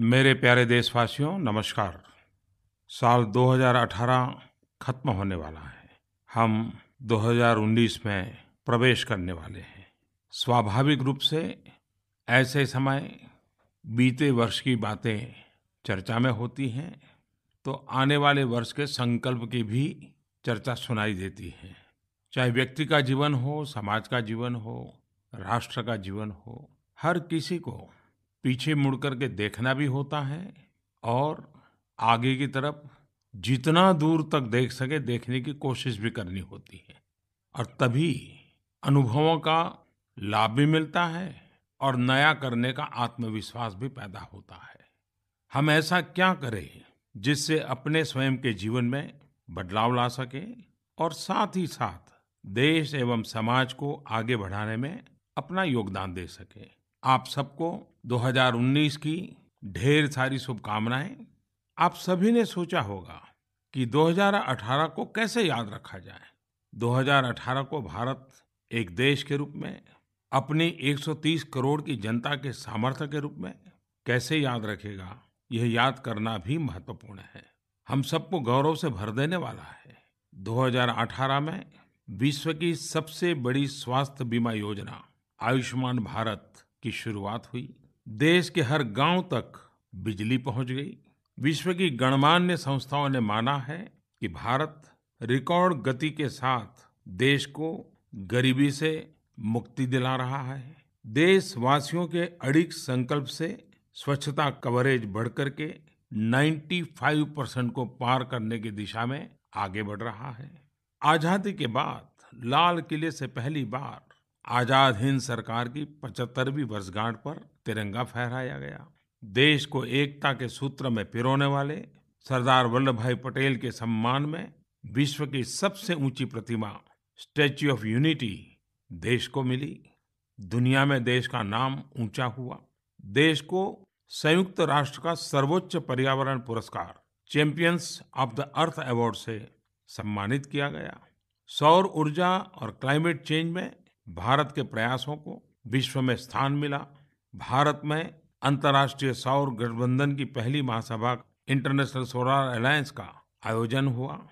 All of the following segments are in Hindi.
मेरे प्यारे देशवासियों, नमस्कार। साल 2018 खत्म होने वाला है। हम 2019 में प्रवेश करने वाले हैं। स्वाभाविक रूप से ऐसे समय बीते वर्ष की बातें चर्चा में होती हैं तो आने वाले वर्ष के संकल्प की भी चर्चा सुनाई देती है। चाहे व्यक्ति का जीवन हो, समाज का जीवन हो, राष्ट्र का जीवन हो, हर किसी को पीछे मुड़ करके देखना भी होता है और आगे की तरफ़ जितना दूर तक देख सके देखने की कोशिश भी करनी होती है। और तभी अनुभवों का लाभ भी मिलता है और नया करने का आत्मविश्वास भी पैदा होता है। हम ऐसा क्या करें जिससे अपने स्वयं के जीवन में बदलाव ला सके और साथ ही साथ देश एवं समाज को आगे बढ़ाने में अपना योगदान दे सके? आप सबको 2019 की ढेर सारी शुभकामनाएँ। आप सभी ने सोचा होगा कि 2018 को कैसे याद रखा जाए। 2018 को भारत एक देश के रूप में, अपनी 130 करोड़ की जनता के सामर्थ्य के रूप में कैसे याद रखेगा, यह याद करना भी महत्वपूर्ण है। हम सबको गौरव से भर देने वाला है। 2018 में विश्व की सबसे बड़ी स्वास्थ्य बीमा योजना, आयुष्मान भारत की शुरुआत हुई। देश के हर गाँव तक बिजली पहुँच गई। विश्व की गणमान्य संस्थाओं ने माना है कि भारत रिकॉर्ड गति के साथ देश को गरीबी से मुक्ति दिला रहा है। देशवासियों के अड़िग संकल्प से स्वच्छता कवरेज बढ़कर के 95 परसेंट को पार करने की दिशा में आगे बढ़ रहा है। आज़ादी के बाद, लाल किले से पहली बार आज़ाद हिंद सरकार की पचहत्तरवीं वर्षगांठ पर तिरंगा फहराया गया। देश को एकता के सूत्र में पिरोने वाले सरदार वल्लभ भाई पटेल के सम्मान में विश्व की सबसे ऊँची प्रतिमा स्टैच्यू ऑफ़ यूनिटी देश को मिली। दुनिया में देश का नाम ऊँचा हुआ। देश को संयुक्त राष्ट्र का सर्वोच्च पर्यावरण पुरस्कार champions of the earth award से सम्मानित किया गया। सौर ऊर्जा और क्लाइमेट चेंज में भारत के प्रयासों को विश्व में स्थान मिला। भारत में अंतर्राष्ट्रीय सौर गठबंधन की पहली महासभा इंटरनेशनल सोलर अलायंस का आयोजन हुआ।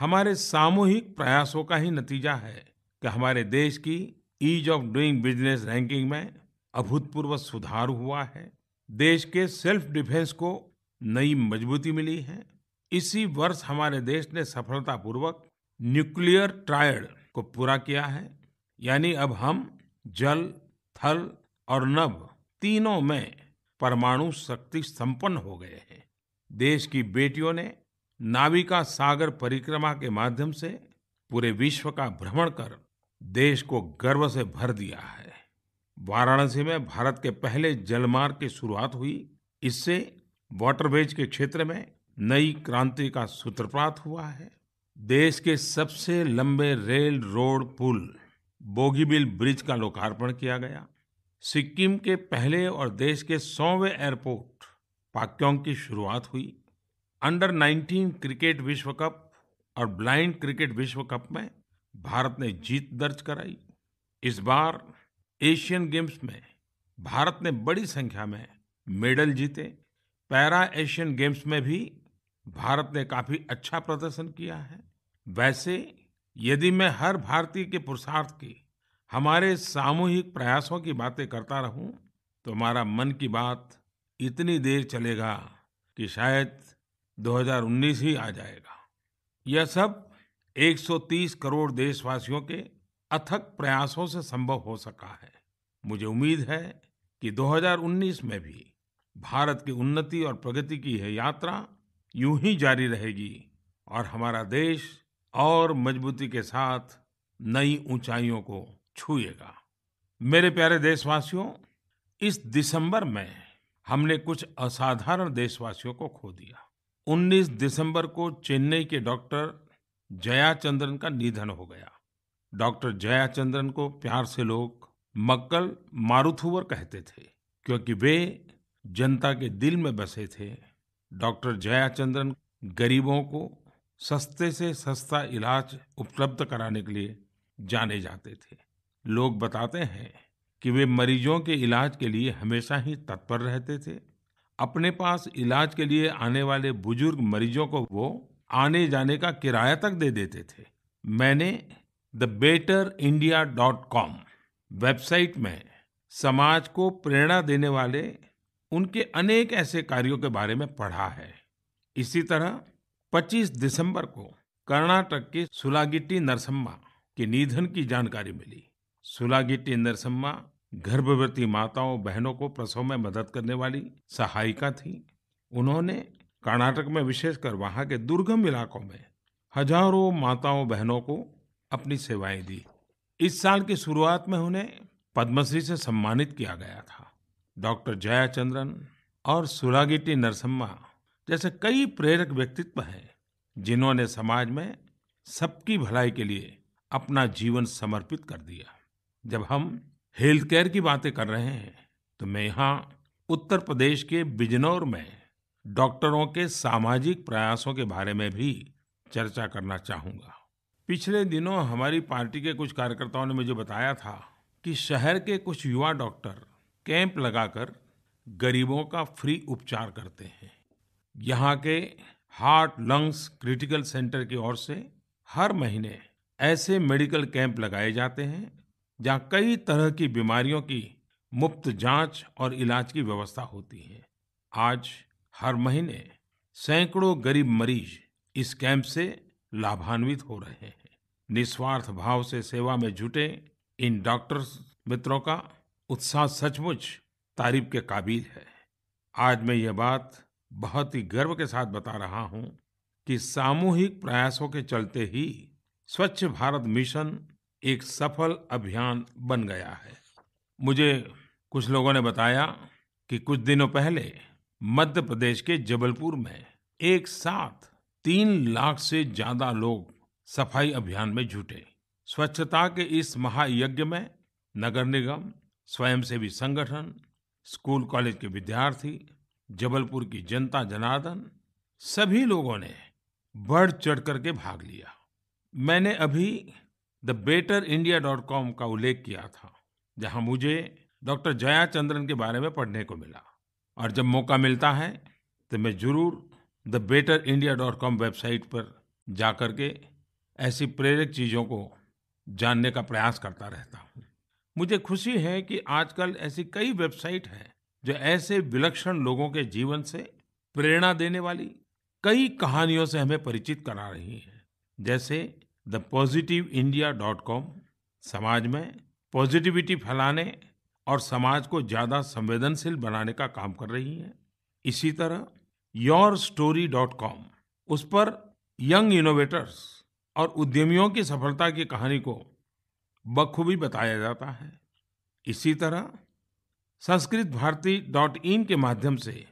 हमारे सामूहिक प्रयासों का ही नतीजा है कि हमारे देश की ease of doing business ranking में अभूतपूर्व सुधार हुआ है। देश के सेल्फ डिफेंस को नई मजबूती मिली है। इसी वर्ष हमारे देश ने सफलतापूर्वक न्यूक्लियर ट्रायड को पूरा किया है। यानी अब हम, जल, थल और नभ तीनों में परमाणु शक्ति संपन्न हो गए हैं। देश की बेटियों ने नाविका सागर परिक्रमा के माध्यम से पूरे विश्व का भ्रमण कर देश को गर्व से भर दिया है। वाराणसी में भारत के पहले जलमार्ग की शुरुआत हुई। इससे वाटरवेज के क्षेत्र में नई क्रांति का सूत्रपात हुआ है। देश के सबसे लंबे रेल रोड पुल बोगीबिल ब्रिज का लोकार्पण किया गया। सिक्किम के पहले और देश के सौवें एयरपोर्ट पाक्योंग की शुरुआत हुई। अंडर 19 क्रिकेट विश्व कप और ब्लाइंड क्रिकेट विश्व कप में भारत ने जीत दर्ज कराई। इस बार एशियन गेम्स में भारत ने बड़ी संख्या में मेडल जीते। पैरा एशियन गेम्स में भी भारत ने काफ़ी अच्छा प्रदर्शन किया है। वैसे यदि मैं हर भारतीय के पुरुषार्थ की, हमारे सामूहिक प्रयासों की बातें करता रहूँ तो हमारा मन की बात इतनी देर चलेगा कि शायद 2019 ही आ जाएगा। यह सब 130 करोड़ देशवासियों के अथक प्रयासों से संभव हो सका है। मुझे उम्मीद है कि 2019 में भी भारत की उन्नति और प्रगति की यह यात्रा यूँ ही जारी रहेगी और हमारा देश और मजबूती के साथ नई ऊंचाइयों को छूएगा। मेरे प्यारे देशवासियों, इस दिसंबर में हमने कुछ असाधारण देशवासियों को खो दिया। 19 दिसंबर को चेन्नई के डॉक्टर जयाचंद्रन का निधन हो गया। डॉक्टर जयाचंद्रन को प्यार से लोग मक्कल मारुथुवर कहते थे, क्योंकि वे जनता के दिल में बसे थे। डॉक्टर जयाचंद्रन गरीबों को सस्ते से सस्ता इलाज उपलब्ध कराने के लिए जाने जाते थे। लोग बताते हैं कि वे मरीजों के इलाज के लिए हमेशा ही तत्पर रहते थे। अपने पास इलाज के लिए आने वाले बुज़ुर्ग मरीजों को वो आने जाने का किराया तक दे देते थे। मैंने the better India dot com website में समाज को प्रेरणा देने वाले उनके अनेक ऐसे कार्यों के बारे में पढ़ा है। इसी तरह 25 दिसंबर को कर्नाटक के सुलागिट्टी नरसम्मा के निधन की जानकारी मिली। सुलागिट्टी नरसम्मा गर्भवती माताओं, बहनों को प्रसव में मदद करने वाली सहायिका थी। उन्होंने कर्नाटक में विशेषकर वहाँ के दुर्गम इलाकों में हज़ारों माताओं, बहनों को अपनी सेवाएँ दी। इस साल की शुरुआत में उन्हें पद्मश्री से सम्मानित किया गया था। डॉक्टर जयाचंद्रन और सुलागिट्टी नरसम्मा जैसे कई प्रेरक व्यक्तित्व हैं, जिन्होंने समाज में सबकी भलाई के लिए अपना जीवन समर्पित कर दिया। जब हम हेल्थ केयर की बातें कर रहे हैं तो मैं यहाँ उत्तर प्रदेश के बिजनौर में डॉक्टरों के सामाजिक प्रयासों के बारे में भी चर्चा करना चाहूँगा। पिछले दिनों हमारी पार्टी के कुछ कार्यकर्ताओं ने मुझे बताया था कि शहर के कुछ युवा डॉक्टर कैंप लगाकर गरीबों का फ्री उपचार करते हैं। यहाँ के हार्ट लंग्स क्रिटिकल सेंटर की ओर से हर महीने ऐसे मेडिकल कैंप लगाए जाते हैं, जहाँ कई तरह की बीमारियों की मुफ़्त जाँच और इलाज की व्यवस्था होती है। आज हर महीने सैकड़ों गरीब मरीज़ इस कैंप से लाभान्वित हो रहे हैं। निस्वार्थ भाव से सेवा में जुटे इन डॉक्टर्स मित्रों का उत्साह सचमुच तारीफ़ के काबिल है। आज मैं ये बात बहुत ही गर्व के साथ बता रहा हूँ कि सामूहिक प्रयासों के चलते ही स्वच्छ भारत मिशन एक सफल अभियान बन गया है। मुझे कुछ लोगों ने बताया कि कुछ दिनों पहले मध्य प्रदेश के जबलपुर में एक साथ तीन लाख से ज़्यादा लोग सफ़ाई अभियान में जुटे। स्वच्छता के इस महायज्ञ में नगर निगम, स्वयंसेवी संगठन, स्कूल, कॉलेज के विद्यार्थी जबलपुर की जनता जनार्दन, सभी लोगों ने बढ़ चढ़ करके भाग लिया। मैंने अभी the better India dot com का उल्लेख किया था, जहाँ मुझे डॉक्टर जयाचंद्रन के बारे में पढ़ने को मिला। और जब मौका मिलता है तो मैं ज़रूर the better India dot com website पर जाकर के ऐसी प्रेरक चीज़ों को जानने का प्रयास करता रहता हूँ। मुझे खुशी है कि आजकल ऐसी कई वेबसाइट हैं जो ऐसे विलक्षण लोगों के जीवन से प्रेरणा देने वाली कई कहानियों से हमें परिचित करा रही है। जैसे the positive India dot com, समाज में पॉजिटिविटी फैलाने और समाज को ज़्यादा संवेदनशील बनाने का काम कर रही है। इसी तरह योर स्टोरी डॉट कॉम, उस पर यंग इनोवेटर्स और उद्यमियों की सफलता की कहानी को बखूबी बताया जाता है। इसी तरह संस्कृत भारती डॉट इन के माध्यम से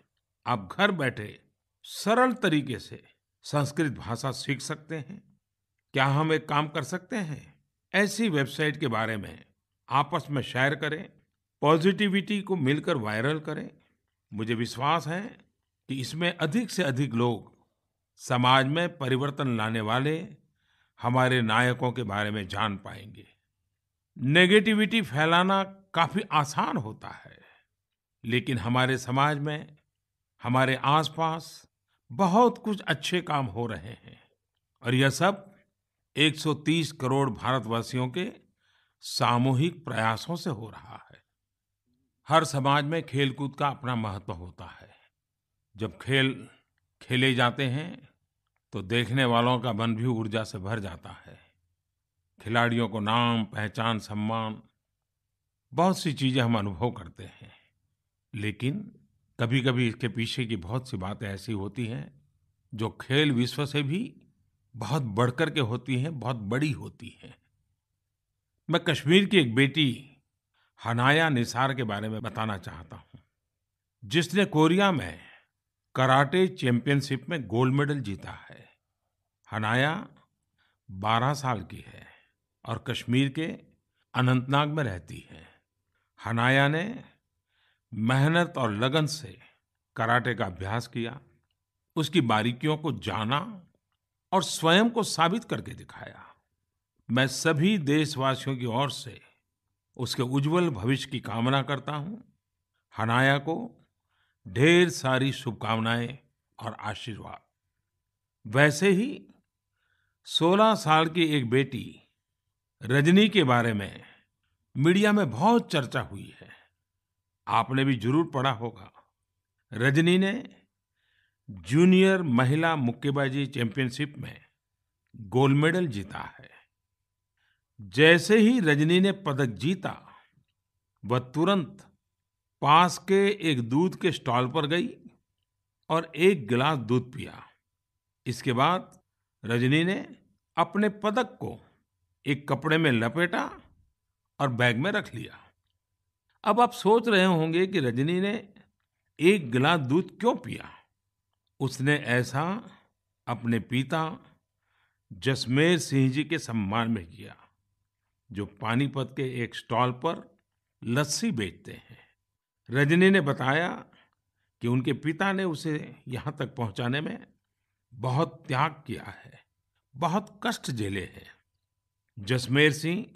आप घर बैठे सरल तरीके से संस्कृत भाषा सीख सकते हैं। क्या हम एक काम कर सकते हैं? ऐसी वेबसाइट के बारे में आपस में शेयर करें, पॉजिटिविटी को मिलकर वायरल करें। मुझे विश्वास है कि इसमें अधिक से अधिक लोग समाज में परिवर्तन लाने वाले हमारे नायकों के बारे में जान पाएँगे। नेगेटिविटी फैलाना काफ़ी आसान होता है। लेकिन हमारे समाज में, हमारे आसपास बहुत कुछ अच्छे काम हो रहे हैं। और यह सब 130 करोड़ भारतवासियों के सामूहिक प्रयासों से हो रहा है। हर समाज में खेलकूद का अपना महत्व होता है। जब खेल, खेले जाते हैं तो देखने वालों का मन भी ऊर्जा से भर जाता है। खिलाड़ियों को नाम, पहचान, सम्मान, बहुत सी चीज़ें हम अनुभव करते हैं। लेकिन कभी-कभी इसके पीछे की बहुत सी बातें ऐसी होती हैं, जो खेल विश्व से भी बहुत बढ़कर के होती हैं, बहुत बड़ी होती हैं। मैं कश्मीर की एक बेटी, हनाया निसार के बारे में बताना चाहता हूँ, जिसने कोरिया में कराटे चैंपियनशिप में गोल्ड मेडल जीता है। हनाया 12 साल की है और कश्मीर के अनंतनाग में रहती है। हनाया ने मेहनत और लगन से कराटे का अभ्यास किया, उसकी बारीकियों को जाना और स्वयं को साबित करके दिखाया। मैं सभी देशवासियों की ओर से उसके उज्जवल भविष्य की कामना करता हूँ। हनाया को ढेर सारी शुभकामनाएँ और आशीर्वाद। वैसे ही 16 साल की एक बेटी रजनी के बारे में मीडिया में बहुत चर्चा हुई है। आपने भी ज़रूर पढ़ा होगा। रजनी ने जूनियर महिला मुक्केबाजी चैंपियनशिप में गोल्ड मेडल जीता है। जैसे ही रजनी ने पदक जीता, वह तुरंत पास के एक दूध के स्टॉल पर गई और एक गिलास दूध पिया। इसके बाद रजनी ने अपने पदक को एक कपड़े में लपेटा और बैग में रख लिया। अब आप सोच रहे होंगे कि रजनी ने एक गिलास दूध क्यों पिया? उसने ऐसा अपने पिता जसमेर सिंह जी के सम्मान में किया, जो पानीपत के एक स्टॉल पर लस्सी बेचते हैं। रजनी ने बताया कि उनके पिता ने उसे यहाँ तक पहुँचाने में बहुत त्याग किया है, बहुत कष्ट झेले हैं। जसमेर सिंह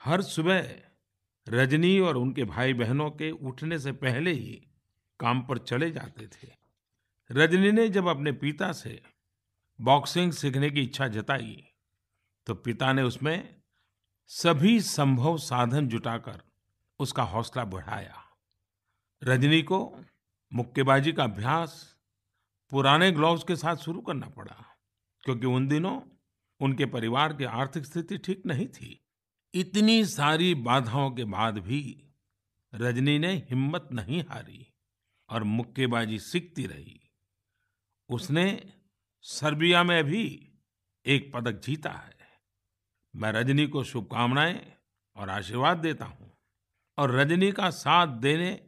हर सुबह रजनी और उनके भाई बहनों के उठने से पहले ही काम पर चले जाते थे। रजनी ने जब अपने पिता से बॉक्सिंग सीखने की इच्छा जताई तो पिता ने उसमें सभी संभव साधन जुटाकर उसका हौसला बढ़ाया। रजनी को मुक्केबाजी का अभ्यास पुराने ग्लव्स के साथ शुरू करना पड़ा, क्योंकि उन दिनों उनके परिवार की आर्थिक स्थिति ठीक नहीं थी। इतनी सारी बाधाओं के बाद भी रजनी ने हिम्मत नहीं हारी और मुक्केबाजी सीखती रही। उसने सर्बिया में भी एक पदक जीता है। मैं रजनी को शुभकामनाएँ और आशीर्वाद देता हूँ और रजनी का साथ देने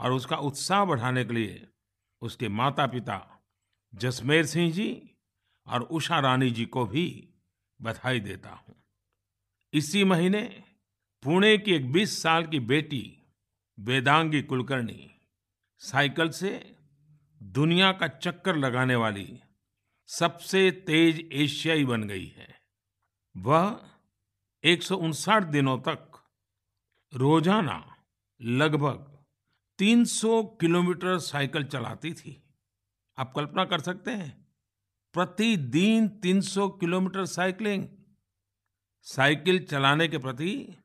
और उसका उत्साह बढ़ाने के लिए उसके माता पिता जसमेर सिंह जी और उषा रानी जी को भी बधाई देता हूँ। इसी महीने पुणे की एक 20 साल की बेटी वेदांगी कुलकर्णी साइकिल से दुनिया का चक्कर लगाने वाली सबसे तेज एशियाई बन गई है। वह एक सौ उनसठ दिनों तक रोज़ाना लगभग 300 किलोमीटर साइकिल चलाती थी। आप कल्पना कर सकते हैं, प्रतिदिन 300 किलोमीटर साइकिलिंग साइकिल चलाने के प्रति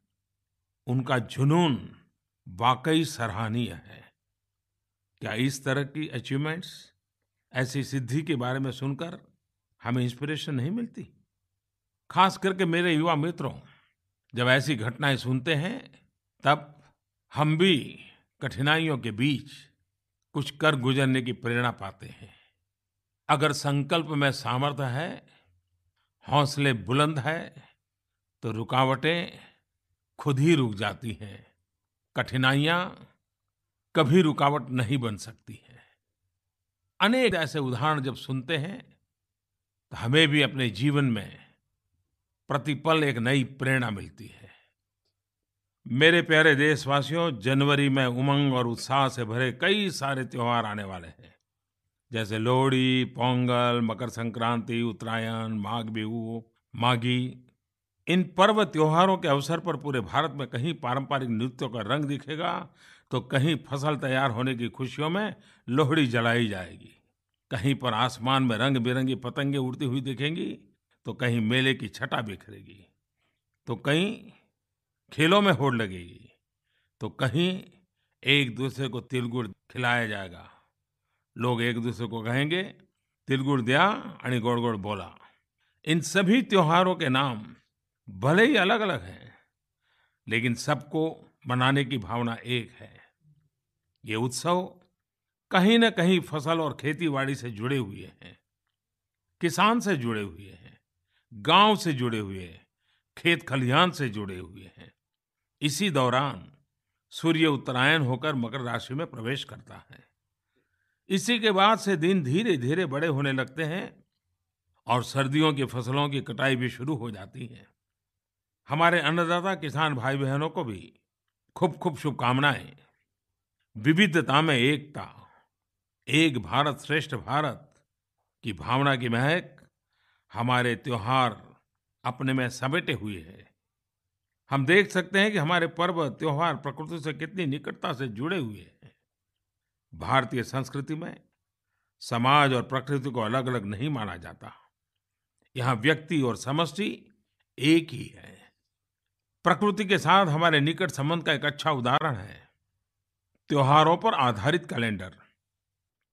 उनका जुनून वाकई सराहनीय है। क्या इस तरह की अचीवमेंट्स ऐसी सिद्धि के बारे में सुनकर हमें इंस्पिरेशन नहीं मिलती? खास करके मेरे युवा मित्रों, जब ऐसी घटनाएँ सुनते हैं, तब हम भी कठिनाइयों के बीच कुछ कर गुजरने की प्रेरणा पाते हैं। अगर संकल्प में सामर्थ्य है, हौसले बुलंद है तो रुकावटें खुद ही रुक जाती हैं। कठिनाइयाँ कभी रुकावट नहीं बन सकती हैं। अनेक ऐसे उदाहरण जब सुनते हैं तो हमें भी अपने जीवन में प्रतिपल एक नई प्रेरणा मिलती है। मेरे प्यारे देशवासियों, जनवरी में उमंग और उत्साह से भरे कई सारे त्यौहार आने वाले हैं। जैसे लोहड़ी, पोंगल, मकर संक्रांति, उत्तरायण, माघ बिहू, माघी इन पर्व त्योहारों के अवसर पर पूरे भारत में कहीं पारंपरिक नृत्यों का रंग दिखेगा तो कहीं फ़सल तैयार होने की खुशियों में लोहड़ी जलाई जाएगी। कहीं पर आसमान में रंग बिरंगी पतंगे उड़ती हुई दिखेंगी तो कहीं मेले की छटा बिखरेगी। तो कहीं खेलों में होड़ लगेगी तो कहीं एक दूसरे को तिलगुड़ खिलाया जाएगा। लोग एक दूसरे को कहेंगे, तिलगुड़ दिया आणि गोड़ गोड़ बोला। इन सभी त्योहारों के नाम भले ही अलग अलग हैं, लेकिन सबको मनाने की भावना एक है। ये उत्सव कहीं न कहीं फ़सल और खेतीबाड़ी से जुड़े हुए हैं, किसान से जुड़े हुए हैं, गाँव से जुड़े हुए हैं, खेत खलिहान से जुड़े हुए हैं। इसी दौरान सूर्य उत्तरायण होकर मकर राशि में प्रवेश करता है। इसी के बाद से दिन धीरे धीरे बड़े होने लगते हैं और सर्दियों की फ़सलों की कटाई भी शुरू हो जाती है। हमारे अन्नदाता किसान भाई बहनों को भी खूब खूब शुभकामनाएँ। विविधता में एकता, एक भारत श्रेष्ठ भारत की भावना की महक हमारे त्योहार अपने में समेटे हुए है। हम देख सकते हैं कि हमारे पर्व त्योहार प्रकृति से कितनी निकटता से जुड़े हुए हैं। भारतीय संस्कृति में समाज और प्रकृति को अलग अलग नहीं माना जाता। यहाँ व्यक्ति और समष्टि एक ही है। प्रकृति के साथ हमारे निकट संबंध का एक अच्छा उदाहरण है। त्योहारों पर आधारित कैलेंडर।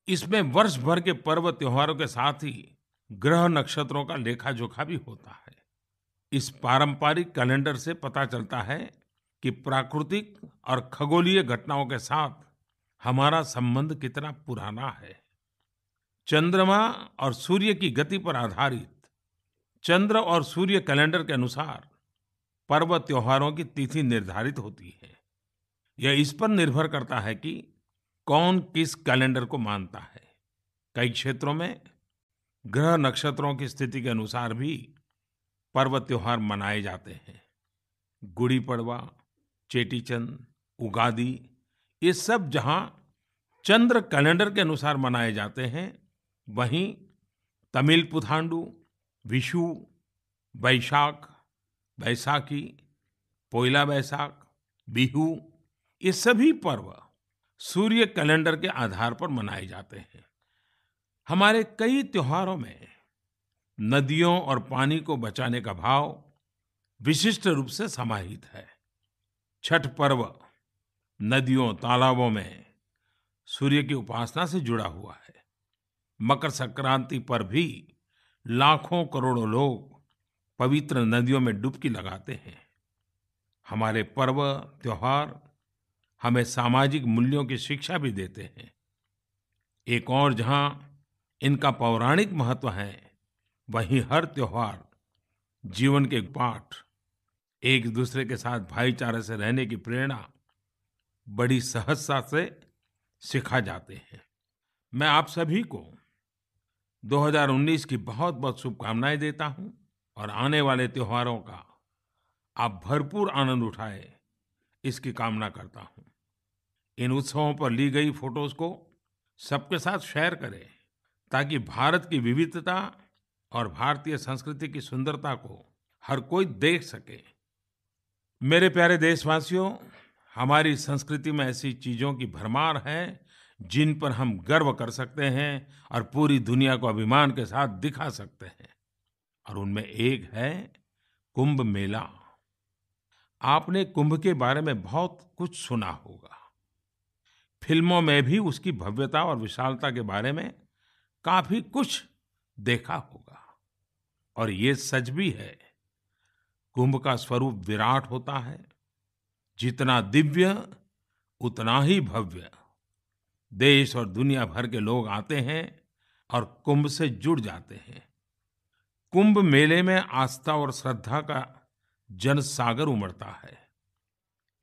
इसमें वर्ष भर के पर्व त्योहारों के साथ ही ग्रह नक्षत्रों का लेखा जोखा भी होता है। इस पारंपरिक कैलेंडर से पता चलता है कि प्राकृतिक और खगोलीय घटनाओं के साथ हमारा संबंध कितना पुराना है। चंद्रमा और सूर्य की गति पर आधारित, चंद्र और सूर्य कैलेंडर के अनुसार पर्व त्योहारों की तिथि निर्धारित होती है। यह इस पर निर्भर करता है कि कौन किस कैलेंडर को मानता है। कई क्षेत्रों में ग्रह नक्षत्रों की स्थिति के अनुसार भी पर्व त्योहार मनाए जाते हैं। गुड़ी पड़वा, चेटीचंद, उगादी, ये सब जहाँ चंद्र कैलेंडर के अनुसार मनाए जाते हैं, वहीं तमिल पुथांडु, विशु, वैशाख बैसाखी, पोइला बैसाख, बिहू, ये सभी पर्व सूर्य कैलेंडर के आधार पर मनाए जाते हैं। हमारे कई त्योहारों में नदियों और पानी को बचाने का भाव विशिष्ट रूप से समाहित है। छठ पर्व नदियों, तालाबों में सूर्य की उपासना से जुड़ा हुआ है। मकर संक्रांति पर भी लाखों करोड़ों लोग पवित्र नदियों में डुबकी लगाते हैं। हमारे पर्व, त्योहार हमें सामाजिक मूल्यों की शिक्षा भी देते हैं। एक और जहाँ इनका पौराणिक महत्व है, वहीं हर त्योहार जीवन के पाठ, एक दूसरे के साथ भाईचारे से रहने की प्रेरणा बड़ी सहजता से सिखा जाते हैं। मैं आप सभी को 2019 की बहुत बहुत शुभकामनाएँ देता हूँ। और आने वाले त्योहारों का आप भरपूर आनंद उठाए, इसकी कामना करता हूँ। इन उत्सवों पर ली गई फ़ोटोज़ को सबके साथ शेयर करें, ताकि भारत की विविधता और भारतीय संस्कृति की सुंदरता को हर कोई देख सके। मेरे प्यारे देशवासियों, हमारी संस्कृति में ऐसी चीज़ों की भरमार है, जिन पर हम गर्व कर सकते हैं और पूरी दुनिया को अभिमान के साथ दिखा सकते हैं। और उनमें एक है कुंभ मेला। आपने कुंभ के बारे में बहुत कुछ सुना होगा। फ़िल्मों में भी उसकी भव्यता और विशालता के बारे में काफ़ी कुछ देखा होगा। और ये सच भी है, कुंभ का स्वरूप विराट होता है। जितना दिव्य, उतना ही भव्य। देश और दुनिया भर के लोग आते हैं और कुंभ से जुड़ जाते हैं। कुंभ मेले में आस्था और श्रद्धा का जनसागर उमड़ता है।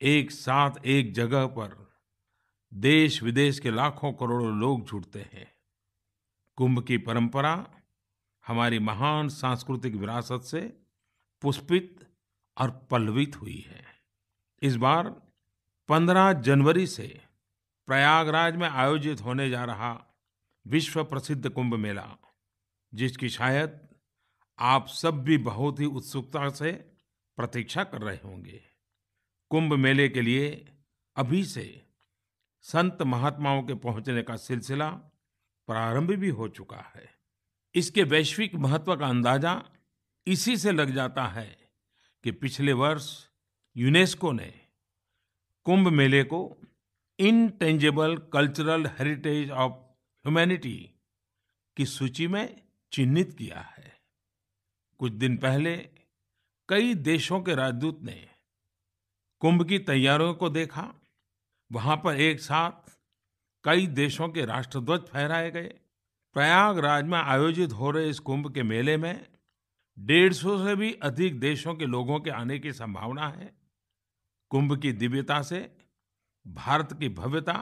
एक साथ एक जगह पर देश विदेश के लाखों करोड़ों लोग जुड़ते हैं। कुंभ की परंपरा हमारी महान सांस्कृतिक विरासत से पुष्पित और पल्लवित हुई है। इस बार 15 जनवरी से प्रयागराज में आयोजित होने जा रहा विश्व प्रसिद्ध कुंभ मेला, जिसकी शायद आप सब भी बहुत ही उत्सुकता से प्रतीक्षा कर रहे होंगे। कुंभ मेले के लिए अभी से संत महात्माओं के पहुँचने का सिलसिला प्रारंभ भी हो चुका है। इसके वैश्विक महत्व का अंदाज़ा इसी से लग जाता है कि पिछले वर्ष यूनेस्को ने कुंभ मेले को intangible cultural heritage of humanity की सूची में चिन्हित किया है। कुछ दिन पहले कई देशों के राजदूत ने कुंभ की तैयारियों को देखा। वहाँ पर एक साथ कई देशों के राष्ट्रध्वज फहराए गए। प्रयागराज में आयोजित हो रहे इस कुंभ के मेले में डेढ़ सौ से भी अधिक देशों के लोगों के आने की संभावना है। कुंभ की दिव्यता से भारत की भव्यता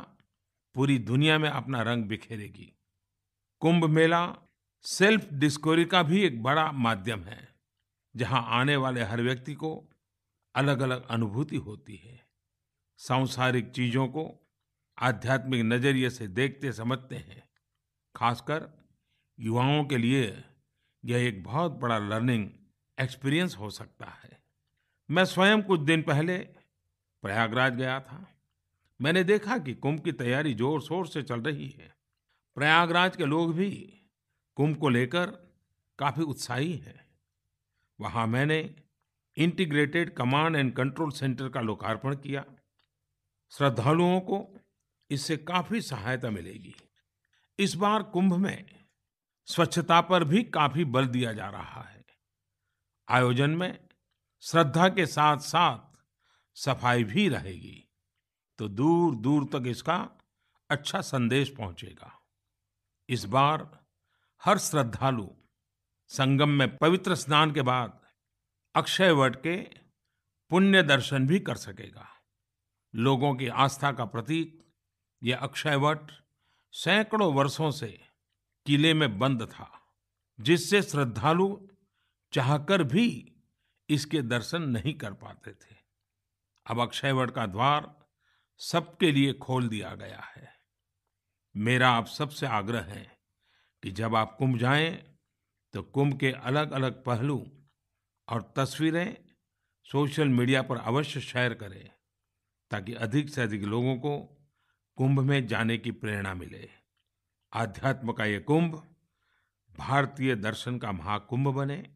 पूरी दुनिया में अपना रंग बिखेरेगी। कुंभ मेला सेल्फ डिस्कवरी का भी एक बड़ा माध्यम है, जहाँ आने वाले हर व्यक्ति को अलग-अलग अनुभूति होती है। सांसारिक चीज़ों को आध्यात्मिक नज़रिए से देखते समझते हैं, खासकर युवाओं के लिए यह एक बहुत बड़ा लर्निंग एक्सपीरियंस हो सकता है। मैं स्वयं कुछ दिन पहले प्रयागराज गया था। मैंने देखा कि कुंभ की तैयारी ज़ोर शोर से चल रही है। प्रयागराज के लोग भी कुंभ को लेकर काफ़ी उत्साही हैं। वहाँ मैंने integrated command and control centre का लोकार्पण किया। श्रद्धालुओं को इससे काफ़ी सहायता मिलेगी। इस बार कुंभ में स्वच्छता पर भी काफ़ी बल दिया जा रहा है। आयोजन में श्रद्धा के साथ साथ सफ़ाई भी रहेगी। तो दूर दूर तक इसका अच्छा संदेश पहुंचेगा। इस बार हर श्रद्धालु संगम में पवित्र स्नान के बाद अक्षय वट के पुण्य दर्शन भी कर सकेगा। लोगों की आस्था का प्रतीक यह अक्षय वट सैकड़ों वर्षों से किले में बंद था, जिससे श्रद्धालु चाहकर भी इसके दर्शन नहीं कर पाते थे। अब अक्षय वट का द्वार सबके लिए खोल दिया गया है। मेरा आप सबसे आग्रह है कि जब आप कुंभ जाएँ तो कुंभ के अलग अलग पहलू और तस्वीरें सोशल मीडिया पर अवश्य शेयर करें, ताकि अधिक से अधिक लोगों को कुंभ में जाने की प्रेरणा मिले। आध्यात्म का ये कुंभ, भारतीय दर्शन का महाकुंभ बने,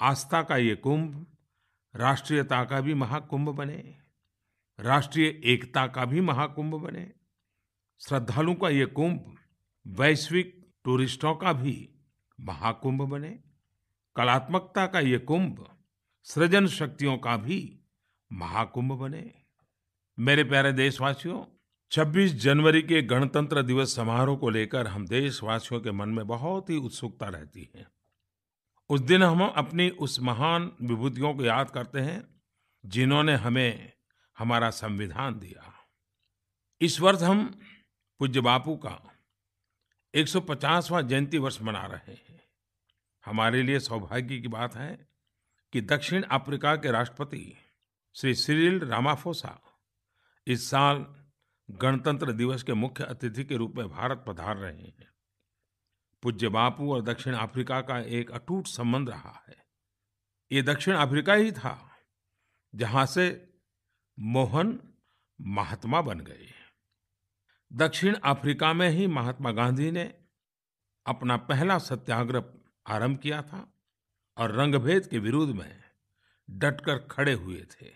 आस्था का ये कुंभ, राष्ट्रीयता का भी महाकुंभ बने, राष्ट्रीय एकता का भी महाकुंभ बने। श्रद्धालु का ये कुंभ, वैश्विक टूरिस्टों का भी महाकुंभ बने। कलात्मकता का ये कुंभ सृजन शक्तियों का भी महाकुंभ बने। मेरे प्यारे देशवासियों 26 जनवरी के गणतंत्र दिवस समारोह को लेकर हम देशवासियों के मन में बहुत ही उत्सुकता रहती है। उस दिन हम अपनी उस महान विभूतियों को याद करते हैं, जिन्होंने हमें हमारा संविधान दिया। इस वर्ष हम पूज्य बापू का 150वां जयंती वर्ष मना रहे हैं। हमारे लिए सौभाग्य की बात है कि दक्षिण अफ्रीका के राष्ट्रपति श्री सिरिल रामाफोसा इस साल गणतंत्र दिवस के मुख्य अतिथि के रूप में भारत पधार रहे हैं। पूज्य बापू और दक्षिण अफ्रीका का एक अटूट संबंध रहा है। ये दक्षिण अफ्रीका ही था जहाँ से मोहन महात्मा बन गए। दक्षिण अफ्रीका में ही महात्मा गांधी ने अपना पहला सत्याग्रह आरंभ किया था और रंगभेद के विरुद्ध में डटकर खड़े हुए थे।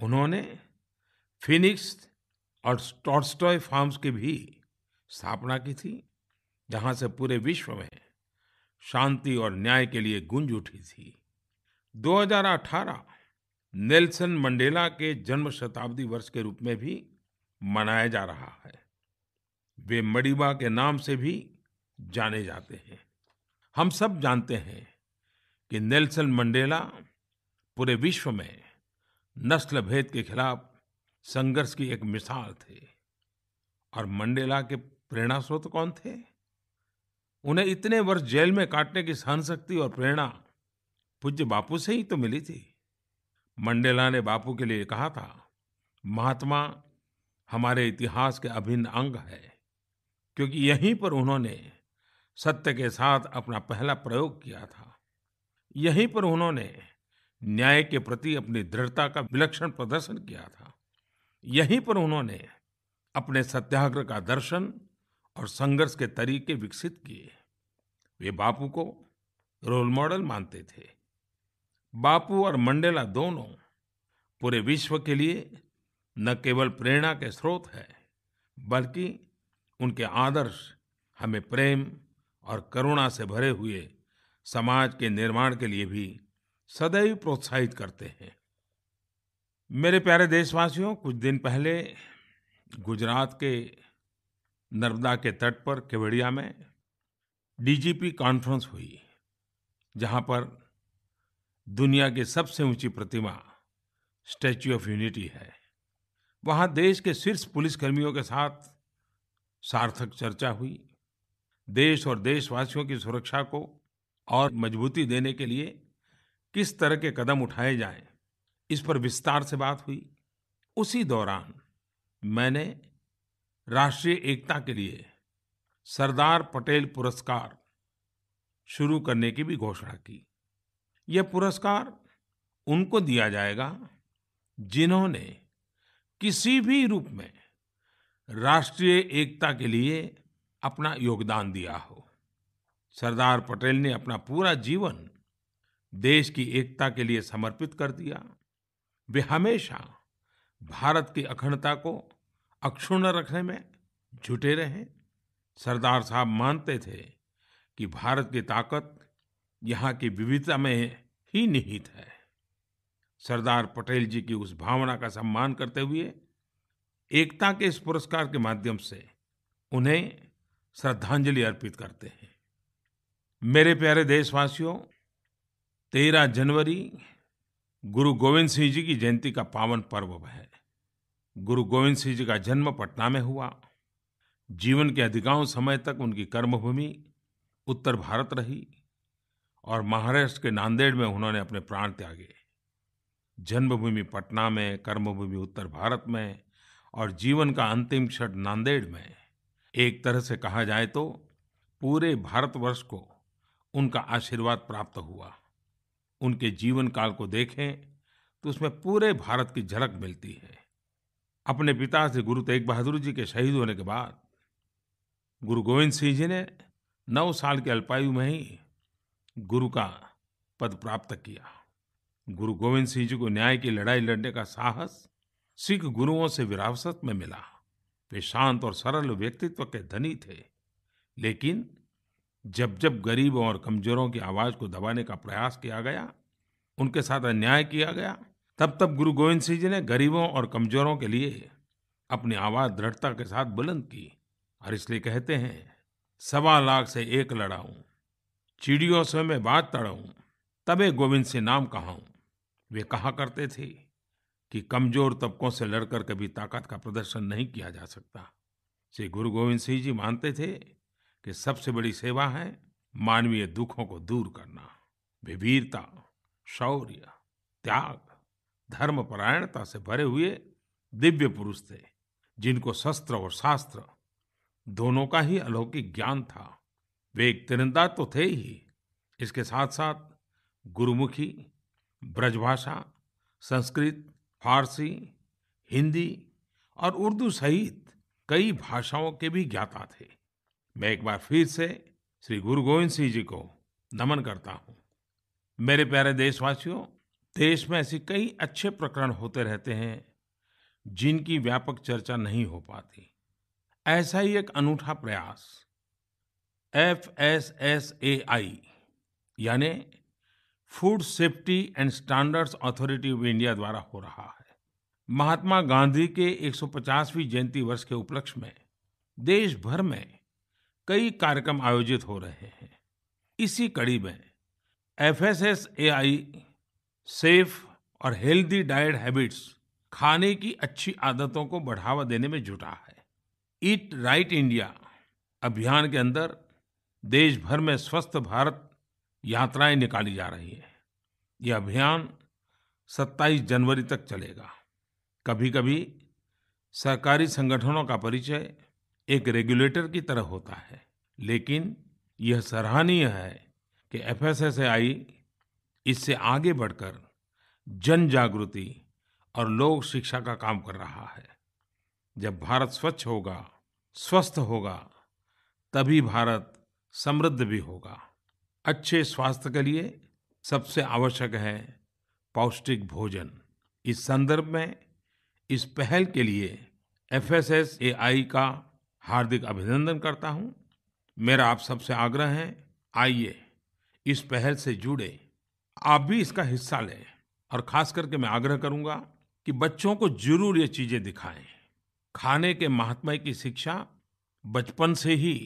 उन्होंने फिनिक्स और टॉर्स्टॉय फार्म्स की भी स्थापना की थी, जहाँ से पूरे विश्व में शांति और न्याय के लिए गुंज उठी थी। 2018 नेल्सन मंडेला के जन्म शताब्दी वर्ष के रूप में भी मनाया जा रहा है। वे मड़ीबा के नाम से भी जाने जाते हैं। हम सब जानते हैं कि नेल्सन मंडेला पूरे विश्व में नस्ल भेद के खिलाफ संघर्ष की एक मिसाल थे। और मंडेला के प्रेरणा स्रोत कौन थे? उन्हें इतने वर्ष जेल में काटने की सहन शक्ति और प्रेरणा पूज्य बापू से ही तो मिली थी। मंडेला ने बापू के लिए कहा था, महात्मा हमारे इतिहास के अभिन्न अंग है, क्योंकि यहीं पर उन्होंने सत्य के साथ अपना पहला प्रयोग किया था। यहीं पर उन्होंने न्याय के प्रति अपनी दृढ़ता का विलक्षण प्रदर्शन किया था। यहीं पर उन्होंने अपने सत्याग्रह का दर्शन और संघर्ष के तरीके विकसित किए। वे बापू को रोल मॉडल मानते थे। बापू और मंडेला दोनों पूरे विश्व के लिए न केवल प्रेरणा के स्रोत है, बल्कि उनके आदर्श हमें प्रेम और करुणा से भरे हुए समाज के निर्माण के लिए भी सदैव प्रोत्साहित करते हैं। मेरे प्यारे देशवासियों, कुछ दिन पहले गुजरात के नर्मदा के तट पर केवड़िया में डीजीपी कॉन्फ्रेंस हुई, जहाँ पर दुनिया की सबसे ऊँची प्रतिमा, स्टैच्यू ऑफ़ यूनिटी है। वहाँ देश के शीर्ष पुलिसकर्मियों के साथ सार्थक चर्चा हुई। देश और देशवासियों की सुरक्षा को और मजबूती देने के लिए किस तरह के कदम उठाए जाएँ, इस पर विस्तार से बात हुई। उसी दौरान मैंने राष्ट्रीय एकता के लिए सरदार पटेल पुरस्कार शुरू करने की भी घोषणा की। यह पुरस्कार उनको दिया जाएगा जिन्होंने किसी भी रूप में राष्ट्रीय एकता के लिए अपना योगदान दिया हो। सरदार पटेल ने अपना पूरा जीवन देश की एकता के लिए समर्पित कर दिया। वे हमेशा भारत की अखंडता को अक्षुण्ण रखने में जुटे रहे। सरदार साहब मानते थे कि भारत की ताकत यहाँ की विविधता में ही निहित है। सरदार पटेल जी की उस भावना का सम्मान करते हुए एकता के इस पुरस्कार के माध्यम से उन्हें श्रद्धांजलि अर्पित करते हैं। मेरे प्यारे देशवासियों, तेरह जनवरी गुरु गोविंद सिंह जी की जयंती का पावन पर्व है। गुरु गोविंद सिंह जी का जन्म पटना में हुआ। जीवन के अधिकांश समय तक उनकी कर्मभूमि उत्तर भारत रही और महाराष्ट्र के नांदेड़ में उन्होंने अपने प्राण त्यागे। जन्मभूमि पटना में, कर्मभूमि उत्तर भारत में और जीवन का अंतिम क्षण नांदेड़ में। एक तरह से कहा जाए तो पूरे भारतवर्ष को उनका आशीर्वाद प्राप्त हुआ। उनके जीवन काल को देखें तो उसमें पूरे भारत की झलक मिलती है। अपने पिता से गुरु तेग बहादुर जी के शहीद होने के बाद गुरु गोविंद सिंह जी ने नौ साल के अल्पायु में ही गुरु का पद प्राप्त किया। गुरु गोविंद सिंह जी को न्याय की लड़ाई लड़ने का साहस सिख गुरुओं से विरासत में मिला। वे शांत और सरल व्यक्तित्व के धनी थे। लेकिन जब जब गरीबों और कमजोरों की आवाज़ को दबाने का प्रयास किया गया, उनके साथ अन्याय किया गया, तब तब गुरु गोविंद सिंह जी ने गरीबों और कमजोरों के लिए अपनी आवाज़ दृढ़ता के साथ बुलंद की और इसलिए कहते हैं, सवा लाख से एक लड़ाऊं, चिड़ियों से मैं बात तड़ाऊं, तबे गोविंद से नाम कहाऊं। वे कहा करते थे कि कमज़ोर तबकों से लड़कर कभी ताकत का प्रदर्शन नहीं किया जा सकता। श्री गुरु गोविंद सिंह जी मानते थे कि सबसे बड़ी सेवा है मानवीय दुखों को दूर करना। वे वीरता शौर्य, त्याग धर्म परायणता से भरे हुए दिव्य पुरुष थे, जिनको शस्त्र और शास्त्र दोनों का ही अलौकिक ज्ञान था। वे एक तिरंदाज तो थे ही। इसके साथ साथ गुरुमुखी ब्रजभाषा, संस्कृत, फारसी, हिंदी और उर्दू सहित कई भाषाओं के भी ज्ञाता थे। मैं एक बार फिर से श्री गुरु गोविंद सिंह जी को नमन करता हूँ। मेरे प्यारे देशवासियों, देश में ऐसे कई अच्छे प्रकरण होते रहते हैं जिनकी व्यापक चर्चा नहीं हो पाती। ऐसा ही एक अनूठा प्रयास, F S S A I, यानी food safety and standards authority of India द्वारा हो रहा है। महात्मा गांधी के 150वीं जयंती वर्ष के उपलक्ष्य में देश भर में कई कार्यक्रम आयोजित हो रहे हैं। इसी कड़ी में एफएसएसएआई सेफ़ और हेल्दी डाइट हैबिट्स खाने की अच्छी आदतों को बढ़ावा देने में जुटा है। ईट राइट इंडिया अभियान के अंदर देश भर में स्वस्थ भारत यात्राएँ निकाली जा रही हैं। यह अभियान 27 जनवरी तक चलेगा। कभी-कभी सरकारी संगठनों का परिचय एक रेगुलेटर की तरह होता है, लेकिन यह सराहनीय है कि एफएसएसएआई इससे आगे बढ़कर जन जागृति और लोक शिक्षा का काम कर रहा है। जब भारत स्वच्छ होगा, स्वस्थ होगा, तभी भारत समृद्ध भी होगा। अच्छे स्वास्थ्य के लिए सबसे आवश्यक है पौष्टिक भोजन। इस संदर्भ में इस पहल के लिए एफएसएसएआई का हार्दिक अभिनंदन करता हूँ। मेरा आप सबसे आग्रह है, आइए इस पहल से जुड़े। आप भी इसका हिस्सा लें और खास करके मैं आग्रह करूँगा कि बच्चों को ज़रूर ये चीज़ें दिखाएँ। खाने के महात्मा की शिक्षा बचपन से ही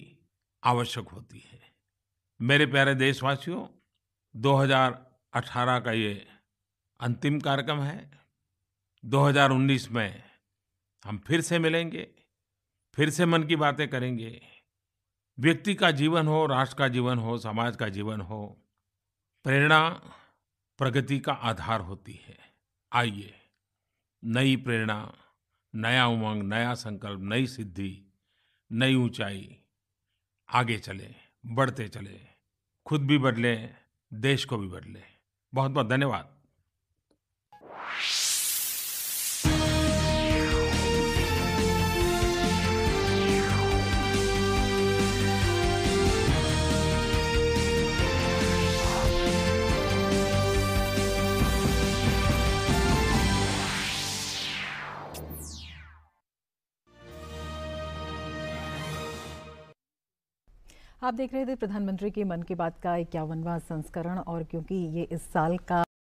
आवश्यक होती है। मेरे प्यारे देशवासियों 2018 का ये अंतिम कार्यक्रम है। 2019 में हम फिर से मिलेंगे, फिर से मन की बातें करेंगे। व्यक्ति का जीवन हो, राष्ट्र का जीवन हो, समाज का जीवन हो, प्रेरणा प्रगति का आधार होती है। आइए, नई प्रेरणा, नया उमंग, नया संकल्प, नई सिद्धि, नई ऊंचाई, आगे चले, बढ़ते चले। खुद भी बदले देश को भी बदले। बहुत बहुत धन्यवाद। आप देख रहे थे प्रधानमंत्री के मन की बात का इक्यावनवा संस्करण और क्योंकि ये इस साल का